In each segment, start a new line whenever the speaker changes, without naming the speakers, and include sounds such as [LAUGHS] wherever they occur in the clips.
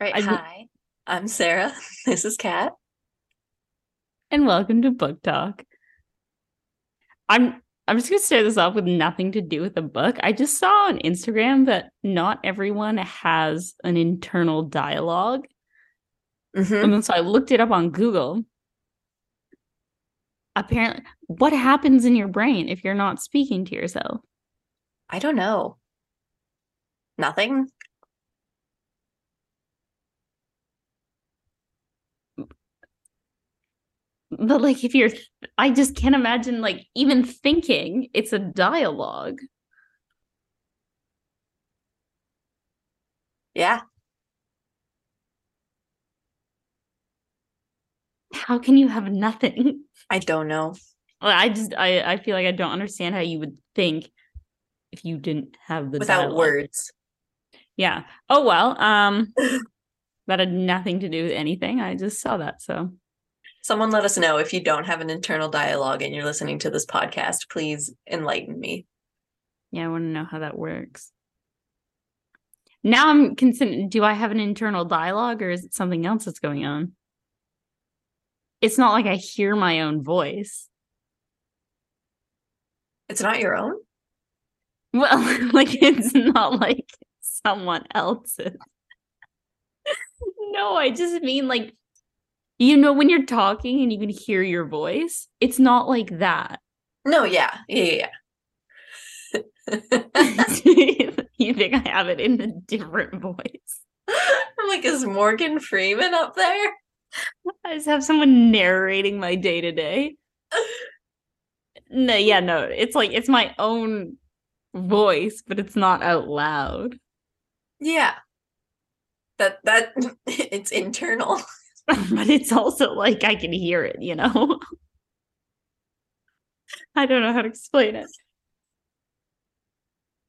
Right.
I-
Hi, I'm Sarah. [LAUGHS] This is Kat.
and welcome to Book Talk. I'm I'm just gonna start this off with nothing to do with the book. I just saw on Instagram that not everyone has an internal dialogue.
hmm
And then so I looked it up on Google. Apparently, what happens in your brain if you're not speaking to yourself?
I don't know. Nothing.
But like if you're I just can't imagine like even thinking it's a dialogue.
Yeah.
How can you have nothing?
I don't know.
I just I I feel like I don't understand how you would think if you didn't have the
Without
dialogue.
words.
Yeah. Oh well. Um [LAUGHS] that had nothing to do with anything. I just saw that. So
Someone let us know if you don't have an internal dialogue and you're listening to this podcast. Please enlighten me.
yeah, I want to know how that works. Now I'm considering do I have an internal dialogue or is it something else that's going on? It's not like I hear my own voice.
It's not your own?
Well, [LAUGHS] like it's not like someone else's. [LAUGHS] no, I just mean like you know when you're talking and you can hear your voice. It's not like that.
No, yeah. Yeah, yeah. [LAUGHS]
you think I have it in a different voice?
I'm like, is Morgan Freeman up there?
I just have someone narrating my day to day. No, yeah, no, it's like it's my own voice, but it's not out loud.
Yeah. That that [LAUGHS] it's internal. [LAUGHS]
but it's also like I can hear it, you know? [LAUGHS] I don't know how to explain it.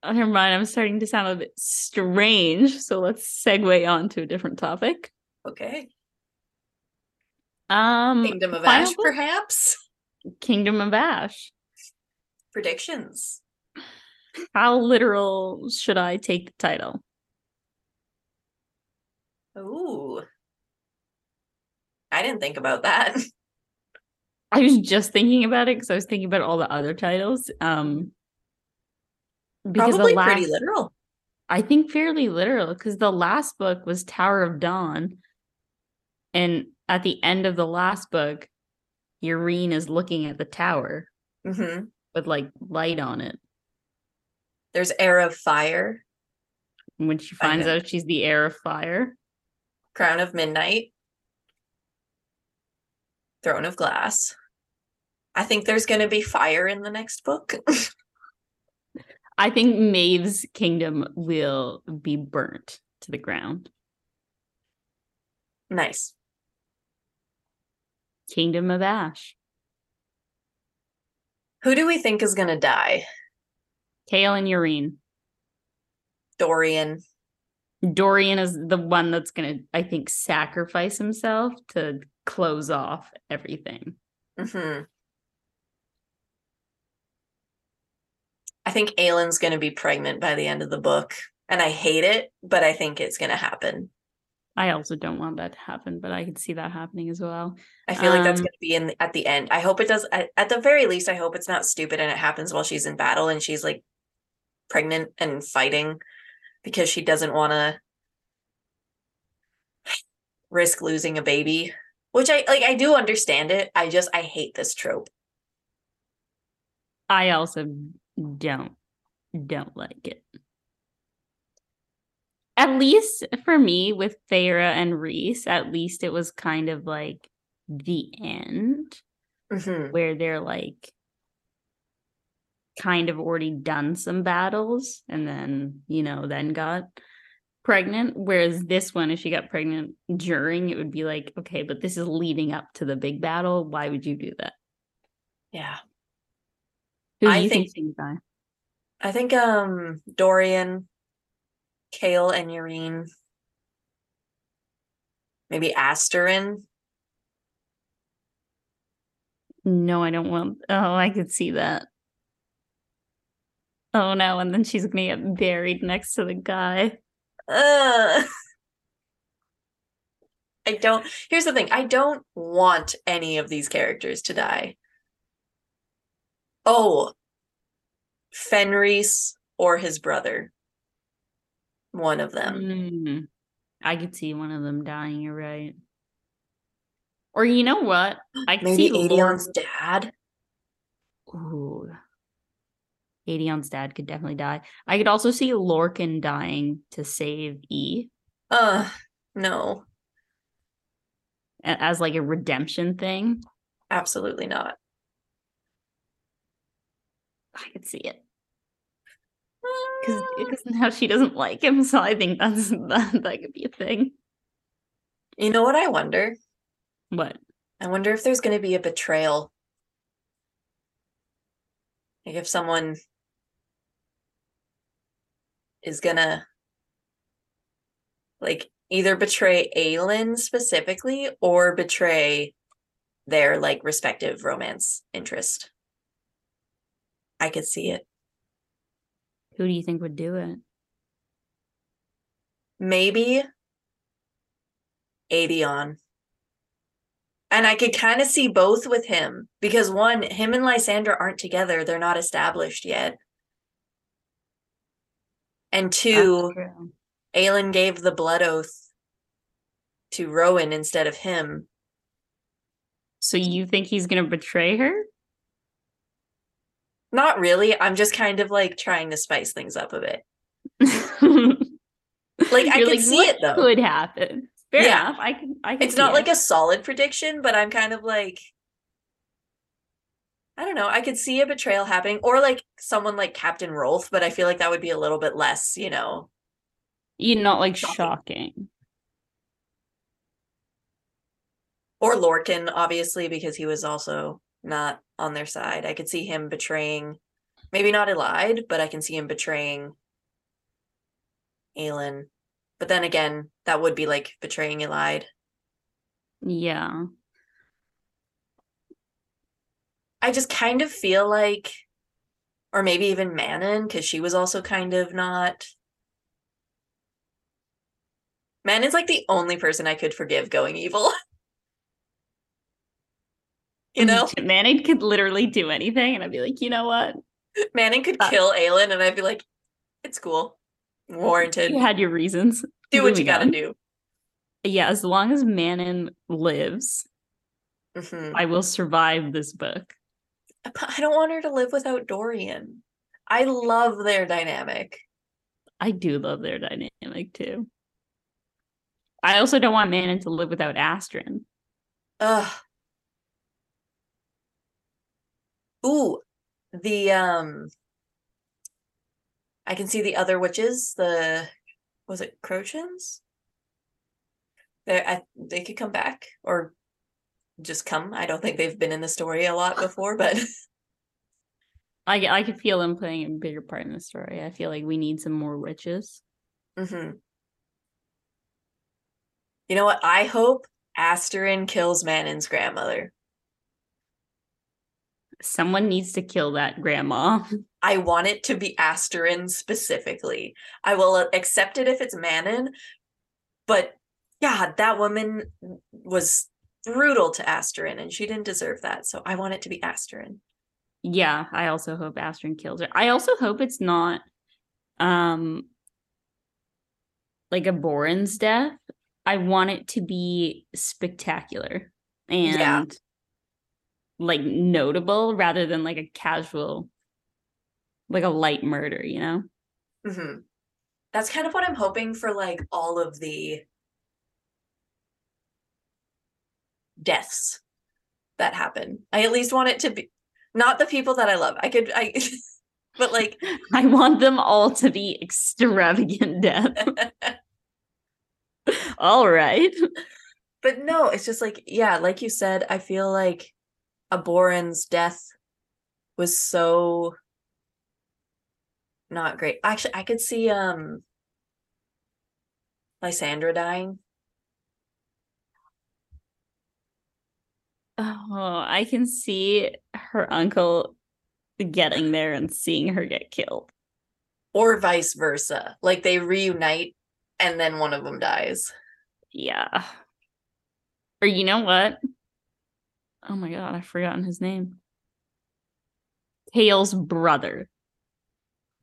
Oh, never mind. I'm starting to sound a bit strange. So let's segue on to a different topic.
Okay.
Um,
Kingdom of Ash,
book?
perhaps?
Kingdom of Ash.
Predictions.
How literal should I take the title?
Ooh. I didn't think about that. [LAUGHS]
I was just thinking about it because I was thinking about all the other titles. Um, because
Probably
the last,
pretty literal.
I think fairly literal because the last book was Tower of Dawn, and at the end of the last book, Yrene is looking at the tower
hmm
with like light on it.
There's Heir of Fire,
And when she finds out she's the Heir of fire,
Crown of Midnight, Throne of Glass. I think there's going to be fire in the next book. [LAUGHS]
I think Maeve's kingdom will be burnt to the ground.
nice.
Kingdom of Ash.
Who do we think is going to die?
Chaol and Yrene.
Dorian.
Dorian is the one that's going to, I think, sacrifice himself to close off everything.
hmm I think Aelin's going to be pregnant by the end of the book. And I hate it, but I think it's going to happen.
I also don't want that to happen, but I could see that happening as well.
I feel like that's
Um,
going to be in at the end. I hope it does. At, at the very least, I hope it's not stupid and it happens while she's in battle and she's like pregnant and fighting. because she doesn't want to risk losing a baby, which I like I do understand it. I just I hate this trope.
I also don't don't like it. At least for me with Feyre and Rhys, at least it was kind of like the end
Mhm.
where they're like kind of already done some battles and then, you know, then got pregnant. Whereas this one, if she got pregnant during, it would be like, okay, but this is leading up to the big battle. Why would you do that?
Yeah.
Who do
I
you
think-
think's gonna?
I think um Dorian, Chaol, and Yrene. Maybe Asterin.
No, I don't want. Oh, I could see that. Oh no, and then she's gonna get buried next to the guy.
Ugh. I don't. Here's the thing. I don't want any of these characters to die. Oh, Fenrys or his brother. One of them.
Mm, I could see one of them dying. You're right. Or you know what? I could
Maybe
see
Aedion's
Lor-
dad.
Ooh. Aedion's dad could definitely die. I could also see Lorcan dying to save E
Uh, no,
as like a redemption thing.
absolutely not.
I could see it because because now she doesn't like him, so I think that's [LAUGHS] that, that could be a thing.
You know what I wonder?
What?
I wonder if there's going to be a betrayal. Like if someone is gonna like either betray Aelin specifically or betray their like respective romance interest. I could see it.
Who do you think would do it?
Maybe Aedion. And I could kind of see both with him because one, him and Lysandra aren't together. They're not established yet. And two,
true.
Aelin gave the blood oath to Rowan instead of him.
So you think he's gonna betray her?
Not really. I'm just kind of like trying to spice things up a bit. [LAUGHS]
like
I can see it, though.
Could happen. Fair
Yeah.
enough. I can. I can.
It's not
see
like a solid prediction, but I'm kind of like I don't know. I could see a betrayal happening or like someone like Captain Rolfe, but I feel like that would be a little bit less, you know.
you not like
Shocking.
shocking.
Or Lorcan, obviously, because he was also not on their side. I could see him betraying maybe not Elide, but I can see him betraying Aelin. But then again, that would be like betraying Elide.
Yeah.
I just kind of feel like, or maybe even Manon, because she was also kind of not. Manon's like the only person I could forgive going evil. [LAUGHS] you know, [LAUGHS]
Manon could literally do anything, and I'd be like, you know what?
Manon could
Uh,
kill Aelin, and I'd be like, it's cool, warranted.
You had your reasons.
do what you gotta
on.
do.
Yeah, as long as Manon lives,
Mhm.
I will survive this book.
But I don't want her to live without Dorian. I love their dynamic.
I do love their dynamic too. I also don't want Manon to live without Asterin.
Ugh. Ooh, the um I can see the other witches, the was it Crochans? They I they could come back or just come. I don't think they've been in the story a lot before, but [LAUGHS]
I I could feel them playing a bigger part in the story. I feel like we need some more witches.
Mhm. You know what? I hope Asterin kills Manon's grandmother.
Someone needs to kill that grandma. [LAUGHS]
I want it to be Asterin specifically. I will accept it if it's Manon, but God, that woman was brutal to Asterin and she didn't deserve that. So I want it to be Asterin.
Yeah, I also hope Asterin kills her. I also hope it's not um like Arobynn's death, I want it to be spectacular and
Yeah.
like notable rather than like a casual, like a light murder, you know?
hmm That's kind of what I'm hoping for, like all of the deaths that happen. I at least want it to be not the people that I love. I could, I, [LAUGHS] but like, [LAUGHS]
I want them all to be extravagant death. [LAUGHS] all right.
but no, it's just like, yeah, like you said, I feel like Arobynn's death was so not great. Actually, I could see um Lysandra dying.
Oh, I can see her uncle getting there and seeing her get killed.
or vice versa. Like they reunite and then one of them dies.
Yeah. Or you know what? Oh my god, I've forgotten his name. Chaol's brother.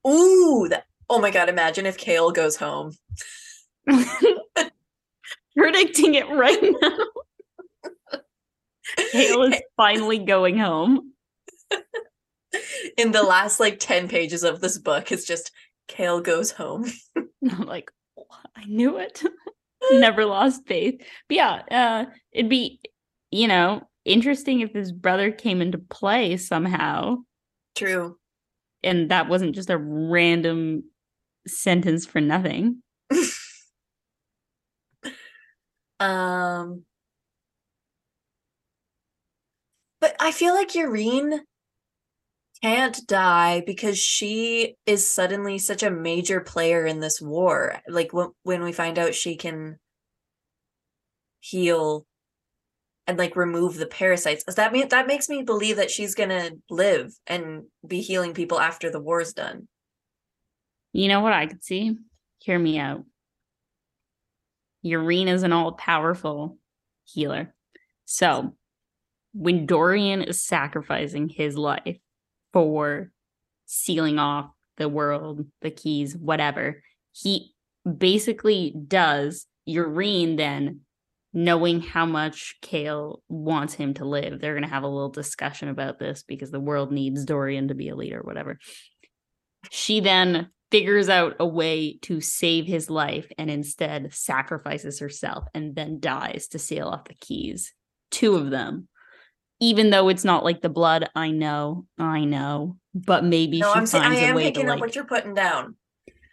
Ooh, that, oh my god, imagine if Chaol goes home. [LAUGHS]
Predicting it right [LAUGHS] now. Chaol is [LAUGHS] finally going home.
In the last like 10 pages of this book, it's just Chaol goes home. [LAUGHS]
I'm like, "Oh, I knew it. [LAUGHS] Never lost faith. But yeah, uh, it'd be, you know, interesting if his brother came into play somehow.
True.
and that wasn't just a random sentence for nothing.
Um But I feel like Yrene can't die because she is suddenly such a major player in this war. Like when when we find out she can heal and like remove the parasites. Does that mean that makes me believe that she's gonna live and be healing people after the war's done?
You know what I could see? Hear me out. Yrene is an all powerful healer. So when Dorian is sacrificing his life for sealing off the world, the keys, whatever, he basically does Yrene then knowing how much Chaol wants him to live. They're going to have a little discussion about this because the world needs Dorian to be a leader, whatever. She then figures out a way to save his life and instead sacrifices herself and then dies to seal off the keys. Two of them. Even though it's not like the blood, I know, I know, but maybe
No,
she
I'm saying I
finds a
am
way to
picking up
like
what you're putting down.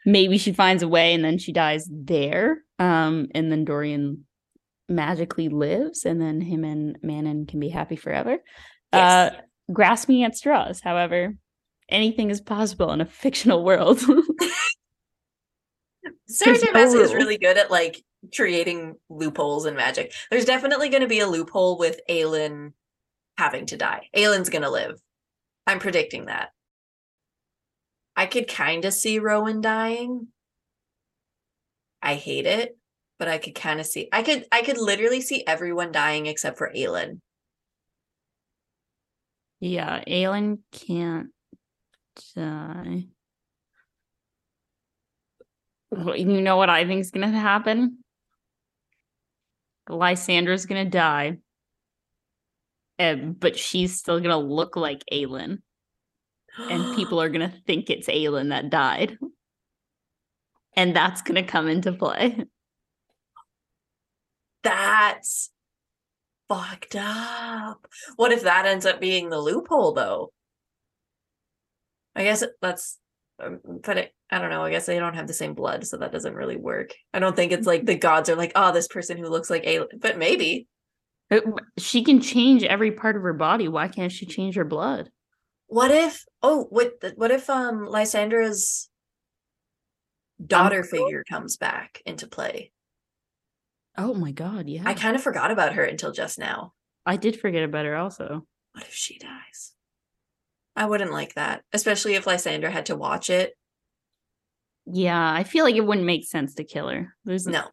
maybe she finds a way and then she dies there um and then dorian magically lives and then him and manon can be happy forever
Yes.
uh grasping at straws however anything is possible in a fictional world [LAUGHS]
Sarah
There's
J.
no
is really good at like creating loopholes in magic. There's definitely going to be a loophole with Aelin having to die. Aelin's going to live. I'm predicting that. I could kind of see Rowan dying. I hate it, but I could kind of see. I could. I could literally see everyone dying except for Aelin.
yeah aelin can't die you know what i think is gonna happen lysandra's gonna die uh, but she's still gonna look like aelin and [GASPS] people are gonna think it's Aelin that died. And that's gonna come into play.
That's fucked up. What if that ends up being the loophole, though? I guess that's, um, but it, I don't know. I guess they don't have the same blood, so that doesn't really work. I don't think it's like the gods are like, oh, this person who looks like a, but maybe.
She can change every part of her body. Why can't she change her blood?
What if? Oh, what? What if um Lysandra's daughter
Uncle?
figure comes back into play?
Oh my god, yeah.
I, kind of forgot about her until just now.
I did forget about her also.
What if she dies? I wouldn't like that, especially if Lysandra had to watch it.
Yeah, I feel like it wouldn't make sense to kill her. There's
No.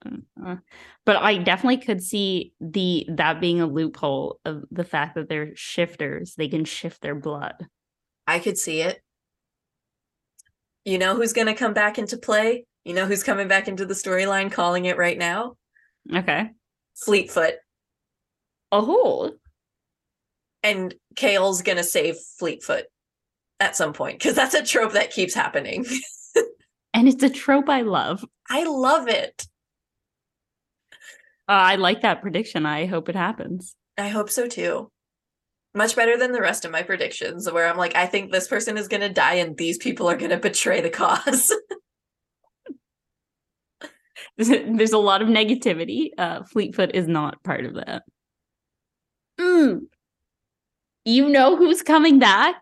uh, but I definitely could see the that being a loophole of the fact that they're shifters. They can shift their blood.
I could see it. You know who's going to come back into play? You know who's coming back into the storyline calling it right now?
Okay.
Fleetfoot.
Oh, hold.
And Chaol's gonna save Fleetfoot at some point because that's a trope that keeps happening. [LAUGHS]
and it's a trope I love.
I love it.
Uh, I like that prediction. I hope it happens.
I hope so too. Much better than the rest of my predictions, where I'm like, I think this person is gonna die and these people are gonna betray the cause. [LAUGHS]
There's a lot of negativity. Uh, Fleetfoot is not part of that. Mm. You know who's coming back?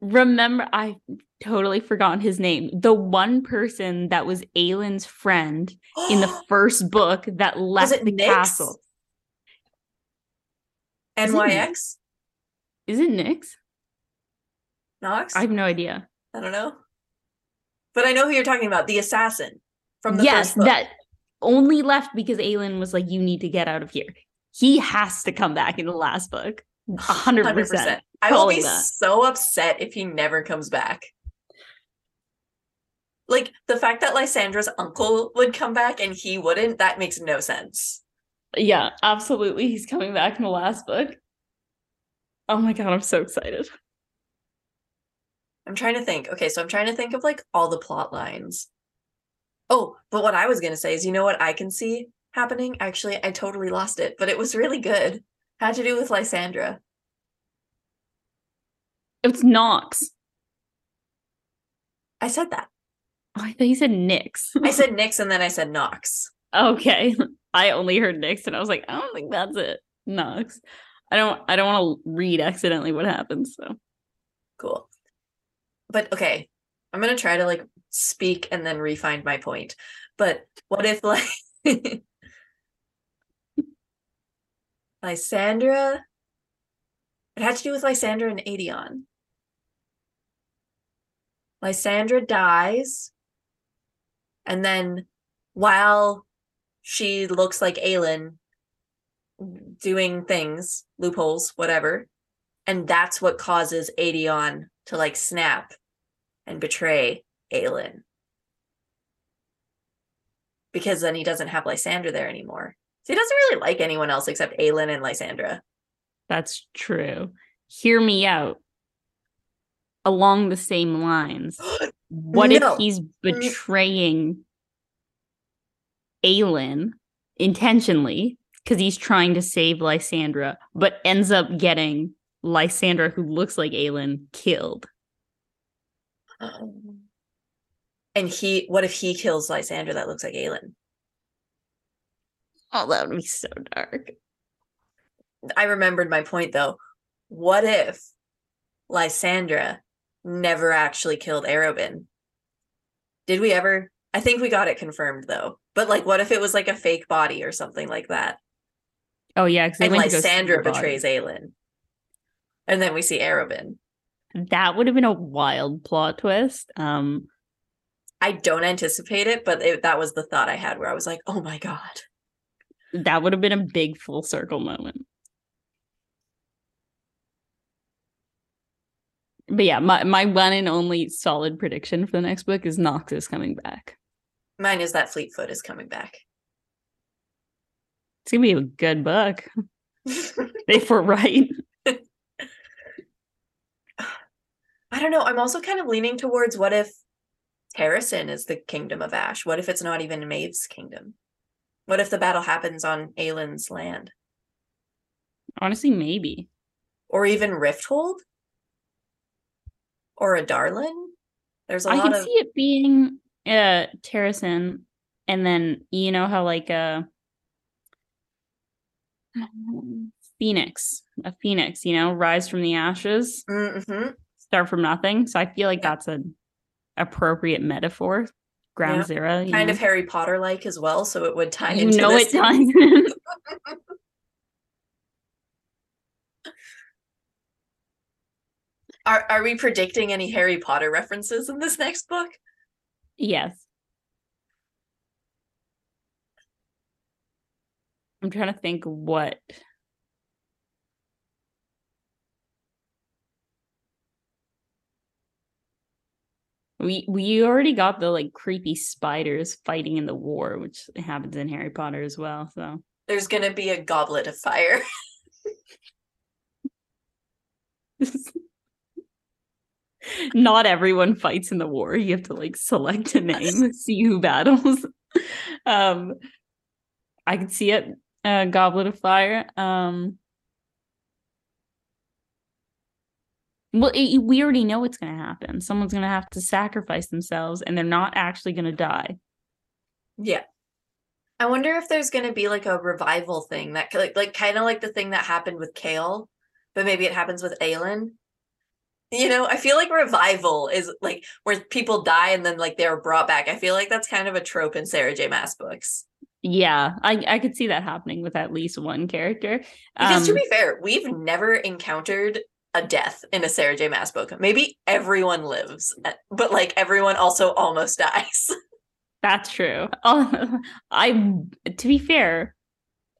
Remember, I totally forgot his name. The one person that was Aelin's friend in the [GASPS] first book that left the
Nyx?
castle.
NYX?
Is it Nyx?
Nox?
I have no idea.
I don't know. But I know who you're talking about, the assassin from the
yes,
first book.
that only left because Aylin was like, "You need to get out of here." He has to come back in the last book. Hundred percent. [LAUGHS]
I will be
that.
so upset if he never comes back. Like the fact that Lysandra's uncle would come back and he wouldn't, that makes no sense.
Yeah, absolutely. He's coming back in the last book. Oh my god, I'm so excited.
I'm trying to think. Okay, so I'm trying to think of like all the plot lines. Oh, but what I was gonna say is, you know what I can see happening? Actually, I totally lost it, but it was really good. Had to do with Lysandra.
It's Nox.
I said that.
Oh, I thought you said Nix.
I said [LAUGHS] Nix and then I said Nox.
okay. [LAUGHS] I only heard Nix and I was like, I don't think that's it. Nox. I don't I don't want to read accidentally what happens. So
Cool. But okay, I'm gonna try to like speak and then refine my point. But what if like [LAUGHS] Lysandra? It had to do with Lysandra and Aedion. Lysandra dies, and then while she looks like Aelin doing things, loopholes, whatever, and that's what causes Aedion to like snap and betray Aelin. Because then he doesn't have Lysandra there anymore. He doesn't really like anyone else except Aelin and Lysandra.
that's true. Hear me out. Along the same lines. [GASPS] What
No.
if he's mm. betraying Aelin intentionally because he's trying to save Lysandra, but ends up getting Lysandra, who looks like Aelin, killed?
Um, and he, what if he kills Lysandra that looks like Aelin?
Oh, that would be so dark.
I remembered my point though. What if Lysandra never actually killed Arobynn? Did we ever? I think we got it confirmed though. But like, what if it was like a fake body or something like that?
Oh yeah, because
And Lysandra betrays Aelin. And then we see Arobynn.
That would have been a wild plot twist. Um,
I don't anticipate it, but it, that was the thought I had where I was like, oh my God.
That would have been a big full circle moment. But yeah, my, my one and only solid prediction for the next book is Nox is coming back.
Mine is that Fleetfoot is coming back.
It's gonna be a good book [LAUGHS] if we're right. [SIGHS]
I don't know. I'm also kind of leaning towards what if Terrasen is the kingdom of Ash? What if it's not even Maeve's kingdom? What if the battle happens on Aelin's land?
Honestly, maybe.
Or even Rifthold? Or Adarlan? There's a
I
lot I
can
of
see it being uh Terrasen, and then you know how like a phoenix, a phoenix, you know, rise from the ashes,
Mhm.
start from nothing. So I feel like that's an appropriate metaphor. Ground
Yeah.
zero,
kind
know?
of Harry Potter like as well, so it would tie
you
into
know
this.
it does. [LAUGHS]
Are are we predicting any Harry Potter references in this next book?
yes. I'm trying to think what We we already got the like creepy spiders fighting in the war, which happens in Harry Potter as well. So
There's gonna be a goblet of fire. [LAUGHS]
not everyone fights in the war. You have to like select a name, [LAUGHS] see who battles. [LAUGHS] um I can see it. Uh, Goblet of Fire. Um Well, it, we already know what's going to happen. Someone's going to have to sacrifice themselves, and they're not actually going to die.
Yeah. I wonder if there's gonna be like a revival thing that like like kind of like the thing that happened with Kale, but maybe it happens with Aelin. You know, I feel like revival is like where people die and then like they're brought back. I feel like that's kind of a trope in Sarah J. Maas books.
Yeah, I I could see that happening with at least one character.
Because to
Um,
be fair, we've never encountered a death in a Sarah J. Maas book. Maybe everyone lives, uh, but like everyone also almost [LAUGHS] dies.
That's true. Oh, [LAUGHS] I to be fair,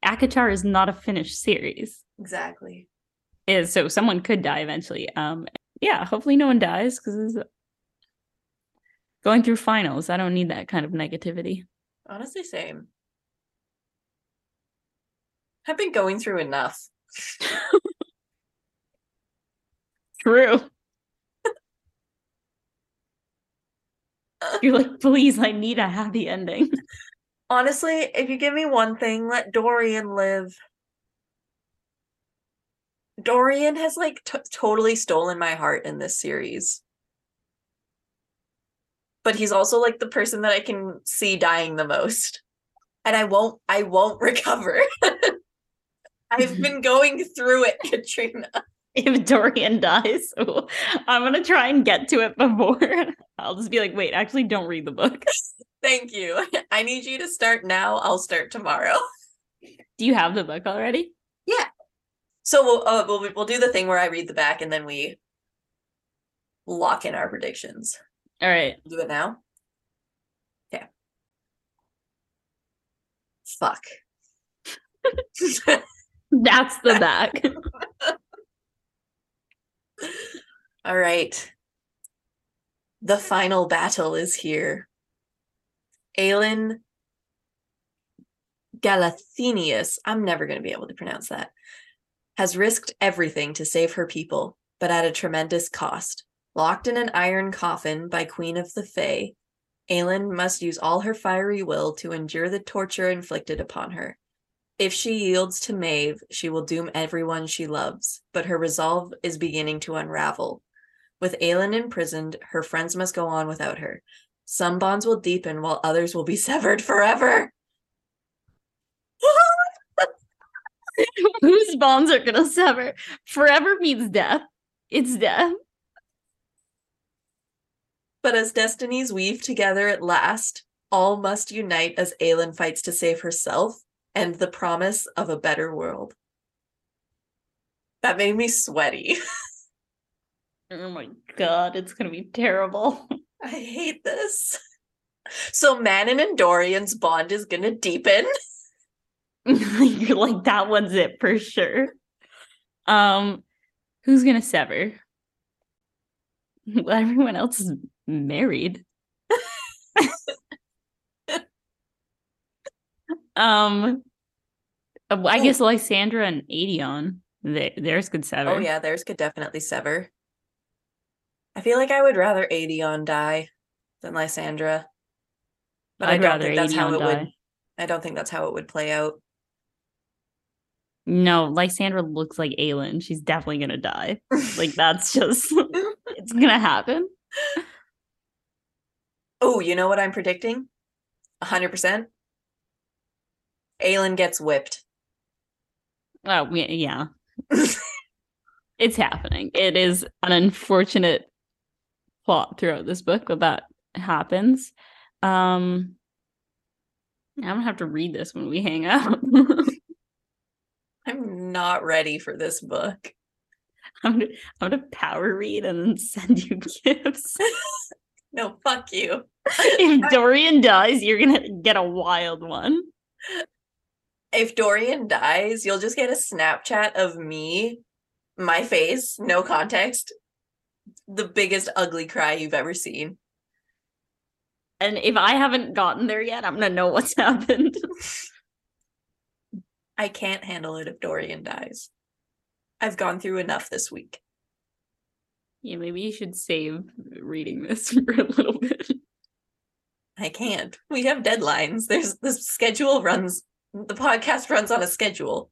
ACOTAR is not a finished series.
exactly.
Is so someone could die eventually. Um yeah, hopefully no one dies because going through finals, I don't need that kind of negativity.
Honestly, same. I've been going through enough. [LAUGHS]
True. You're like, please, I need a happy ending.
Honestly, if you give me one thing, let Dorian live. Dorian has like t- totally stolen my heart in this series. But he's also like the person that I can see dying the most. And I won't I won't [LAUGHS] recover. I've been going through it, [LAUGHS] Katrina. [LAUGHS]
if Dorian dies, [LAUGHS] I'm gonna try and get to it before. [LAUGHS] I'll just be like, wait, actually, don't read the book.
Thank you. I need you to start now. I'll start tomorrow.
Do you have the book already? Yeah.
So we'll uh, we'll we'll do the thing where I read the back and then we lock in our predictions.
All right.
Do it now. Okay. Fuck.
That's the back.
All right. The final battle is here. Aelin Galathynius, I'm never going to be able to pronounce that, has risked everything to save her people, but at a tremendous cost. Locked in an iron coffin by Queen of the Fae, Aelin must use all her fiery will to endure the torture inflicted upon her. If she yields to Maeve, she will doom everyone she loves, but her resolve is beginning to unravel. With Aelin imprisoned, her friends must go on without her. Some bonds will deepen while others will be [LAUGHS] severed forever. [LAUGHS]
Whose bonds are gonna sever? Forever means death. It's death.
But as destinies weave together at last, all must unite as Aelin fights to save herself and the promise of a better world. That made me sweaty.
Oh my [LAUGHS] god, it's gonna be terrible.
I hate this. So Manon and Dorian's bond is gonna deepen.
You're [LAUGHS] [LAUGHS] like that one's it for sure. Um, who's gonna sever? Well, everyone else is married. um, uh, I
Oh.
guess Lysandra and Aedion, they, theirs could sever.
Oh yeah, theirs could definitely sever. I feel like I would rather Aedion die than Lysandra. But I
I'd
don't
rather
think that's how
Aedion
it would. I don't think that's how it would play out.
No, Lysandra looks like Aelin. She's definitely gonna die. [LAUGHS] Like that's just it's gonna happen.
Oh, you know what I'm predicting? hundred percent. Aelin gets whipped.
Oh yeah, it's happening. It is an unfortunate plot throughout this book, but that happens. Um I'm gonna have to read this when we hang out. [LAUGHS]
I'm not ready for this book.
I'm gonna, I'm gonna power read and then send you [LAUGHS] gifts. [LAUGHS]
No, fuck you.
if Dorian dies, you're gonna get a wild one.
If Dorian dies, you'll just get a Snapchat of me, my face, no context. The biggest ugly cry you've ever seen.
And if I haven't gotten there yet, I'm gonna know what's [LAUGHS] happened.
I can't handle it if Dorian dies. I've gone through enough this week.
yeah, maybe you should save reading this [LAUGHS] for a little bit.
I can't. We have deadlines. There's the schedule runs the podcast [LAUGHS] runs on a schedule.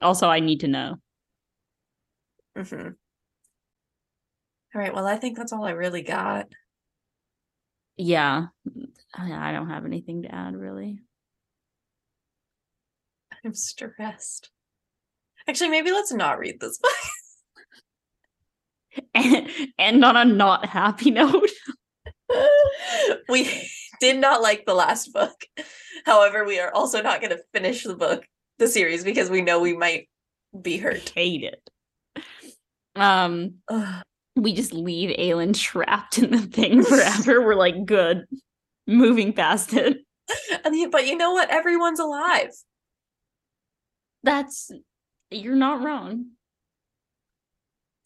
Also, I need to know.
hmm All right, well, I think that's all I really got.
Yeah, I I don't have anything to add really.
I'm stressed. Actually, maybe let's not read this book. [LAUGHS] [LAUGHS]
And end on a not happy note.
we did not like the last book. [LAUGHS] However, we are also not going to finish the book, the series, because we know we might be hurt.
Hate it. Um,
Ugh.
we just leave Aelin trapped in the thing [LAUGHS] forever. We're like, good, moving past it. [LAUGHS]
And but you know what? Everyone's alive.
That's you're not wrong.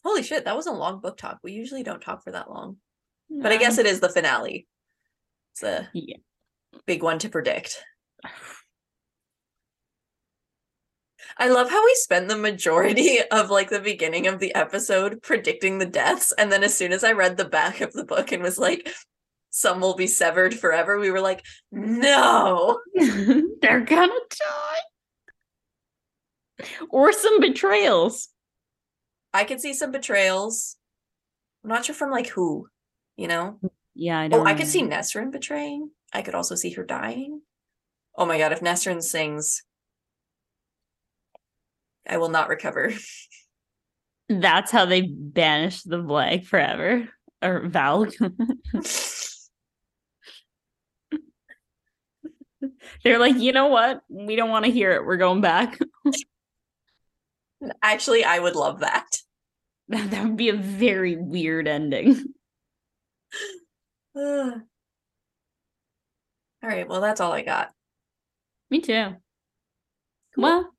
Holy shit, that was a long book talk. We usually don't talk for that long. But I guess it is the finale. It's a
Yeah.
big one to predict. I love how we spend the majority [LAUGHS] of like the beginning of the episode predicting the deaths. And then as soon as I read the back of the book and was like, some will be severed forever, we were like, no. [LAUGHS]
they're gonna die. Or some betrayals.
I could see some betrayals. I'm not sure from like who, you know?
Yeah, I don't.
Oh, I could see Nesryn betraying. I could also see her dying. Oh my god, if Nesryn sings, I will not recover. [LAUGHS]
That's how they banish the Black forever. Or Val. [LAUGHS] They're like, you know what? We don't want to hear it. We're going back. [LAUGHS]
Actually, I would love.
That, that would be a very weird ending.
Ugh. all right, well, that's all I got.
Me too.
Cool.
Well,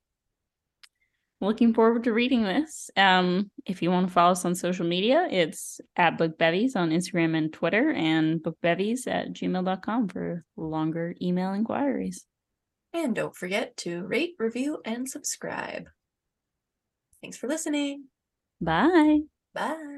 looking forward to reading this. Um, if you want to follow us on social media, it's at bookbevies on Instagram and Twitter, and bookbevies at gmail.com for longer email inquiries.
And don't forget to rate, review, and subscribe. Thanks for listening.
Bye.
Bye.